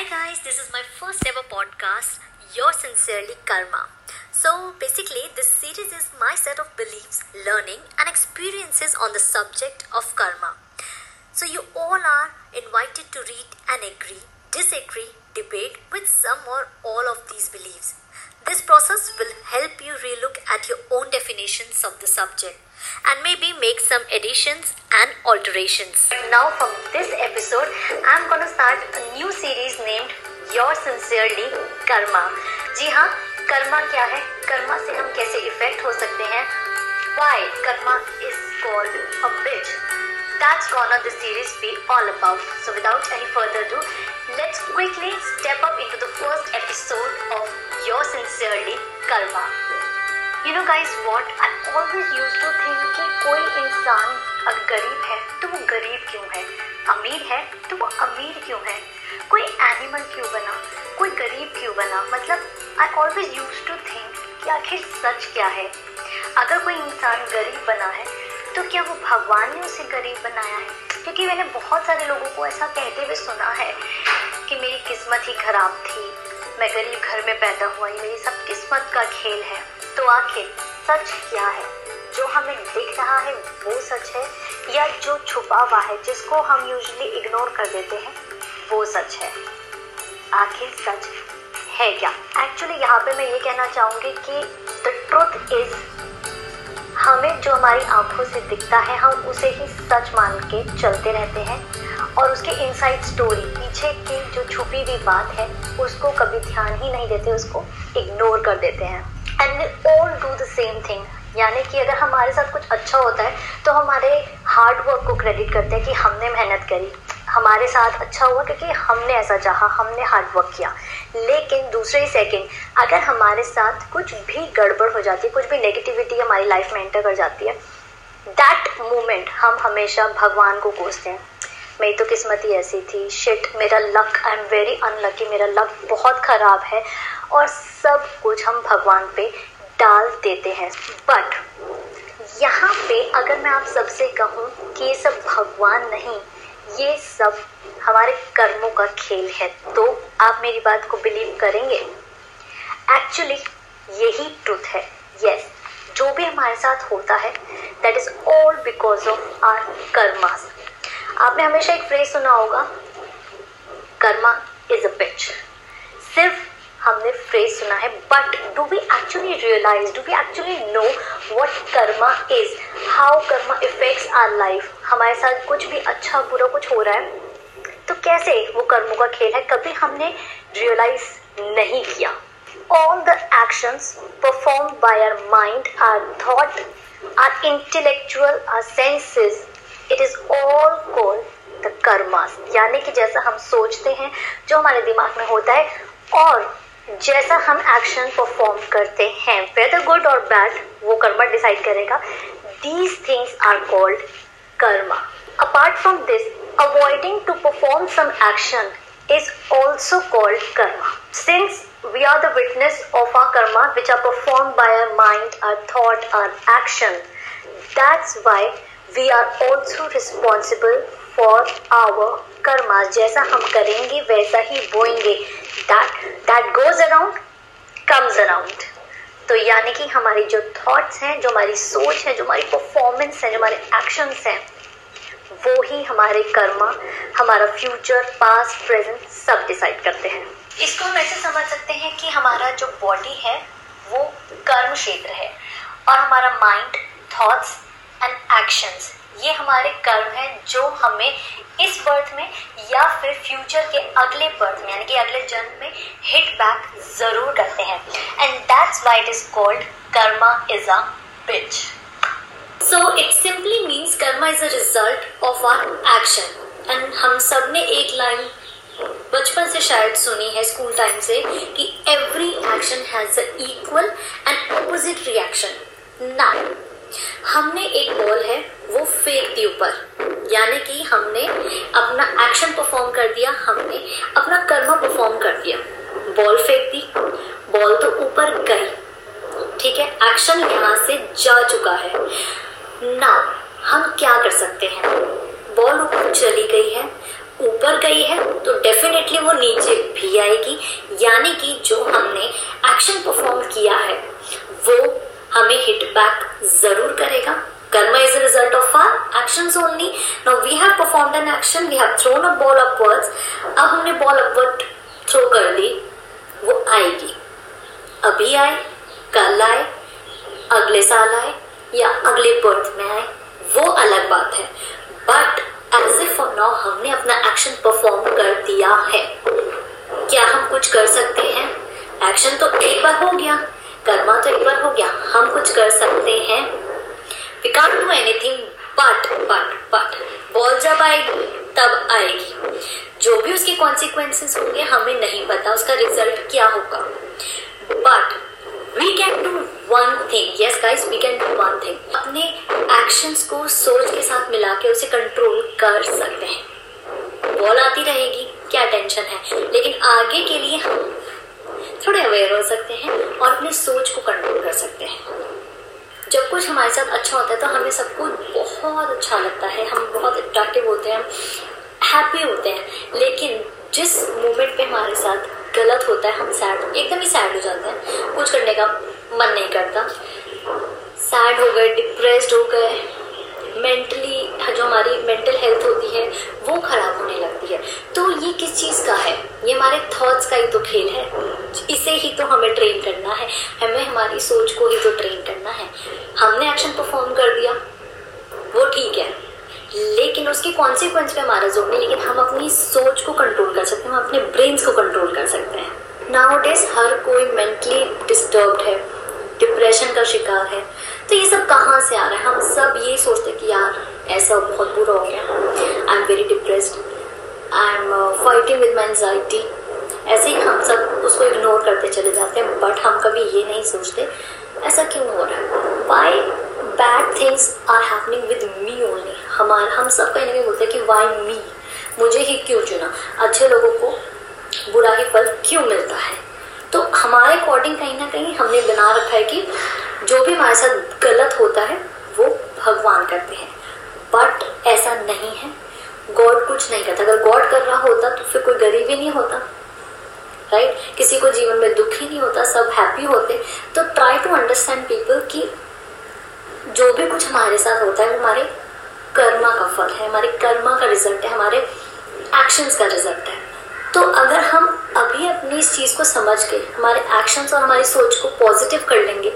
Hi guys, this is my first ever podcast, Your Sincerely Karma. So basically, this series is my set of beliefs, learning, and experiences on the subject of karma. So you all are invited to read and agree, disagree, debate with some or all of these beliefs. This process will help you relook at your own definitions of the subject and maybe make some additions and alterations. Now, from this episode, I'm gonna start a new series named Your Sincerely Karma. जी हाँ कर्मा क्या है कर्मा से हम कैसे effect हो सकते हैं Why karma is called a bitch? That's gonna the series be all about. So without any further ado, let's quickly step up into the first episode of Your Sincerely Karma. You know guys, what? I always used to think कि कोई इंसान अगर गरीब है तो वो गरीब क्यों है? अमीर है तो वो अमीर क्यों है? कोई एनिमल क्यों बना? कोई गरीब क्यों बना? मतलब I always use to think कि आखिर सच क्या है? अगर कोई इंसान गरीब बना है तो क्या वो भगवान ने उसे गरीब बनाया है? क्योंकि मैंने बहुत सारे लोगों को ऐसा कहते हुए सुना है कि मेरी किस्मत ही खराब थी, मैं गरीब घर में पैदा हुआ, ये मेरी सब किस्मत का खेल है। तो आखिर सच क्या है? जो हमें दिख रहा है, वो सच है? या जो छुपा हुआ है, जिसको हम यूजली इग्नोर कर देते हैं, वो सच है? आखिर सच है क्या? एक्चुअली यहाँ पे मैं ये कहना चाहूँगी कि द ट्रुथ इज़ हमें जो हमारी आँखों से दिखता है, हम उसे ही सच मान के चलते रहते हैं। और उसके इनसाइड स्टोरी पीछे की जो छुपी हुई बात है, उसको कभी ध्यान ही नहीं देते, उसको इग्नोर कर देते हैं। And we all do the same thing यानी कि अगर हमारे साथ कुछ अच्छा होता है तो हमारे हार्ड वर्क को क्रेडिट करते हैं कि हमने मेहनत करी। हमारे साथ अच्छा हुआ क्योंकि हमने ऐसा चाहा, हमने हार्ड वर्क किया। लेकिन दूसरे ही सेकंड अगर हमारे साथ कुछ भी गड़बड़ हो जाती है, कुछ भी नेगेटिविटी हमारी लाइफ में एंटर कर जाती है दैट मोमेंट हम हमेशा भगवान को कोसते हैं। मेरी तो किस्मत ही ऐसी थी। शिट मेरा luck I am very unlucky मेरा लक बहुत ख़राब है। और सब कुछ हम भगवान पे डाल देते हैं। बट यहाँ पे अगर मैं आप सबसे कहूँ कि ये सब भगवान नहीं ये सब हमारे कर्मों का खेल है। तो आप मेरी बात को बिलीव करेंगे? एक्चुअली यही ट्रुथ है। यस yes, जो भी हमारे साथ होता है that is all because of our karmas आपने हमेशा एक फ्रेज सुना होगा कर्मा इज़ अ पिच सिर्फ़ हमने फ्रेज सुना है but do we actually realise do we actually know what karma is how karma effects our life हमारे साथ कुछ भी अच्छा बुरा कुछ हो रहा है तो कैसे वो कर्मों का खेल है? कभी हमने रियलाइज़ नहीं किया। All the actions perform by our mind our thought our intellectual our senses it is all called the karmas यानी कि जैसा हम सोचते हैं, जो हमारे दिमाग में होता है, और जैसा हम एक्शन परफॉर्म करते हैं वेदर गुड और बैड वो कर्मा डिसाइड करेगा। These things are called karma. Apart from this avoiding to perform some action is also called karma. Since we are the witness of our karma which are perform by our mind our thought our action that's why we are also responsible for our karma जैसा हम करेंगे, वैसा ही बोएँगे। That that goes around तो यानी कि हमारी जो थॉट्स हैं, जो हमारी सोच है, जो हमारी परफॉर्मेंस है, जो हमारे एक्शंस हैं, वो ही हमारे कर्मा हमारा फ्यूचर पास्ट प्रेजेंट सब डिसाइड करते हैं। इसको हम ऐसे समझ सकते हैं कि हमारा जो बॉडी है, वो कर्म क्षेत्र है और हमारा माइंड थॉट्स एंड एक्शंस ये हमारे कर्म हैं जो हमें इस बर्थ में या फिर फ्यूचर के अगले बर्थ में, यानी कि अगले जन्म में हिट बैक ज़रूर करते हैं। And that's why it is called karma is a bitch so it simply means karma is a result of our action and हम सबने एक लाइन बचपन से शायद सुनी है स्कूल टाइम से कि every action has equal and opposite reaction ना हमने एक बॉल है, वो फेंक दी ऊपर। यानी कि हमने अपना एक्शन परफॉर्म कर दिया, हमने अपना कर्मा परफॉर्म कर दिया। बॉल फेंक दी बॉल तो ऊपर गई। ठीक है एक्शन यहाँ से जा चुका है। नाउ हम क्या कर सकते हैं? बॉल ऊपर चली गई है, ऊपर गई है तो डेफिनेटली वो नीचे भी आएगी। यानी कि जो हमने एक्शन परफॉर्म किया है, वो हमें हिट बैक ज़रूर करेगा। Karma is a result of our actions only. Now we have performed an action, we have thrown a ball upwards. अब हमने बॉल अपवर्ड थ्रो कर दी वो आएगी। अभी आए कल आए अगले साल आए या अगले बर्थ में आए वो अलग बात है। But as a for now हमने अपना एक्शन परफॉर्म कर दिया है। क्या हम कुछ कर सकते हैं? एक्शन तो एक बार हो गया। कर्मा तो एक बार हो गया। हम कुछ कर सकते हैं। We can't do anything but but but ball जब आएगी, तब आएगी। जो भी उसके कॉन्सिक्वेंसेस होंगे, हमें नहीं पता उसका रिज़ल्ट क्या होगा। But we can do one thing yes guys we can do one thing अपने एक्शंस को सोच के साथ मिला के उसे कंट्रोल कर सकते हैं। बॉल आती रहेगी, क्या टेंशन है? लेकिन आगे के लिए हम थोड़े अवेयर हो सकते हैं और अपनी सोच को कंट्रोल कर सकते हैं। जब कुछ हमारे साथ अच्छा होता है तो हमें सब कुछ बहुत अच्छा लगता है। हम बहुत अट्रैक्टिव होते हैं हैप्पी होते हैं। लेकिन जिस मोमेंट पे हमारे साथ गलत होता है, हम सैड एकदम ही सैड हो जाते हैं। कुछ करने का मन नहीं करता। सैड हो गए डिप्रेस्ड हो गए मेंटली हमारी मेंटल हेल्थ होती है, वो खराब होने लगती है। तो ये किस चीज़ का है? ये हमारे थॉट्स का ही तो खेल है। इसे ही तो हमें ट्रेन करना है। हमें हमारी सोच को ही तो ट्रेन करना है। हमने एक्शन परफॉर्म कर दिया। वो ठीक है। लेकिन उसके कॉन्सिक्वेंस पे हमारा ज़ोर नहीं, लेकिन हम अपनी सोच को कंट्रोल कर सकते हैं, हम अपने ब्रेन्स को कंट्रोल कर सकते हैं। नाउ डेज़ हर कोई मेंटली डिस्टर्ब है डिप्रेशन का शिकार है। तो ये सब कहाँ से आ रहा है? हम सब ये सोचते कि यार ऐसा बहुत बुरा हो गया। I am very depressed I am fighting with my anxiety ऐसे ही हम सब उसको इग्नोर करते चले जाते हैं बट हम कभी ये नहीं सोचते, ऐसा क्यों हो रहा है? Why bad things are happening with me only हमारा, हम सब कहीं ना कहीं बोलते हैं कि वाई मी मुझे ही क्यों चुना? अच्छे लोगों को बुरा ही फल क्यों मिलता है? तो हमारे अकॉर्डिंग कहीं ना कहीं हमने बना रखा है कि जो भी हमारे साथ गलत होता है, वो भगवान करते हैं। ऐसा नहीं है। गॉड कुछ नहीं करता। अगर गॉड कर रहा होता तो फिर कोई गरीब ही नहीं होता। Right right? किसी को जीवन में दुख ही नहीं होता, सब हैप्पी होते। तो ट्राई टू अंडरस्टैंड पीपल कि जो भी कुछ हमारे साथ होता है, वो हमारे कर्मा का फल है, हमारे कर्मा का रिज़ल्ट है, हमारे एक्शंस का रिज़ल्ट है। तो अगर हम अभी अपनी इस चीज़ को समझ के, हमारे एक्शंस और हमारी सोच को पॉजिटिव कर लेंगे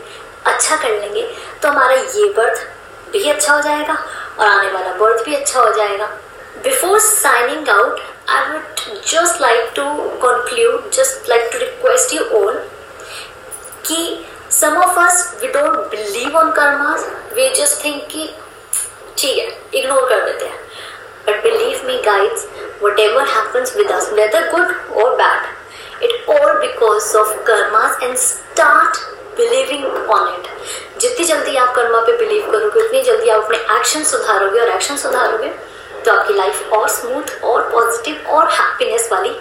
अच्छा कर लेंगे तो हमारा ये बर्थ भी अच्छा हो जाएगा और आने वाला बर्थ भी अच्छा हो जाएगा। Before signing out I would just like to conclude just like to request you all कि some of us we don't believe on karmas we just think कि, ठीक है इग्नोर कर देते हैं। But believe me guides whatever happens with us whether good और bad it all because of karmas and start believing on it जितनी जल्दी आप कर्मा पे बिलीव करोगे उतनी जल्दी आप अपने एक्शन सुधारोगे और एक्शन सुधारोगे तो आपकी लाइफ और स्मूथ और पॉजिटिव और हैप्पीनेस वाली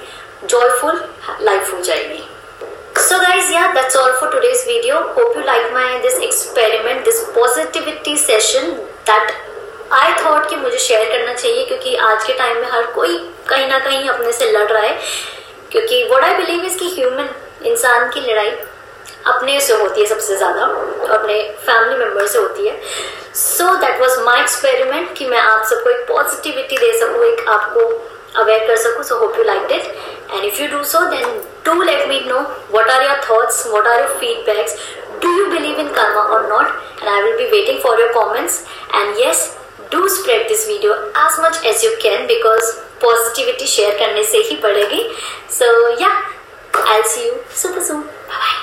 जॉयफुल लाइफ हो जाएगी So guys, yeah, that's all for today's video. Hope you like my this experiment, this positivity session that I thought कि मुझे शेयर करना चाहिए क्योंकि आज के टाइम में हर कोई कहीं ना कहीं अपने से लड़ रहा है क्योंकि वट आई बिलीव इज़ की ह्यूमन इंसान की लड़ाई अपने से होती है सबसे ज़्यादा, अपने फैमिली मेंबर से होती है। So that was my experiment कि मैं आप सबको एक पॉजिटिविटी दे सकूँ, एक आपको अवेयर कर सकूँ। So hope you like it and if you do so then do let me know what are your thoughts what are your feedbacks do you believe in karma और not and I will be waiting for your comments and yes do spread this video as much as you can because positivity share करने से ही बढ़ेगी। So yeah I see you super soon bye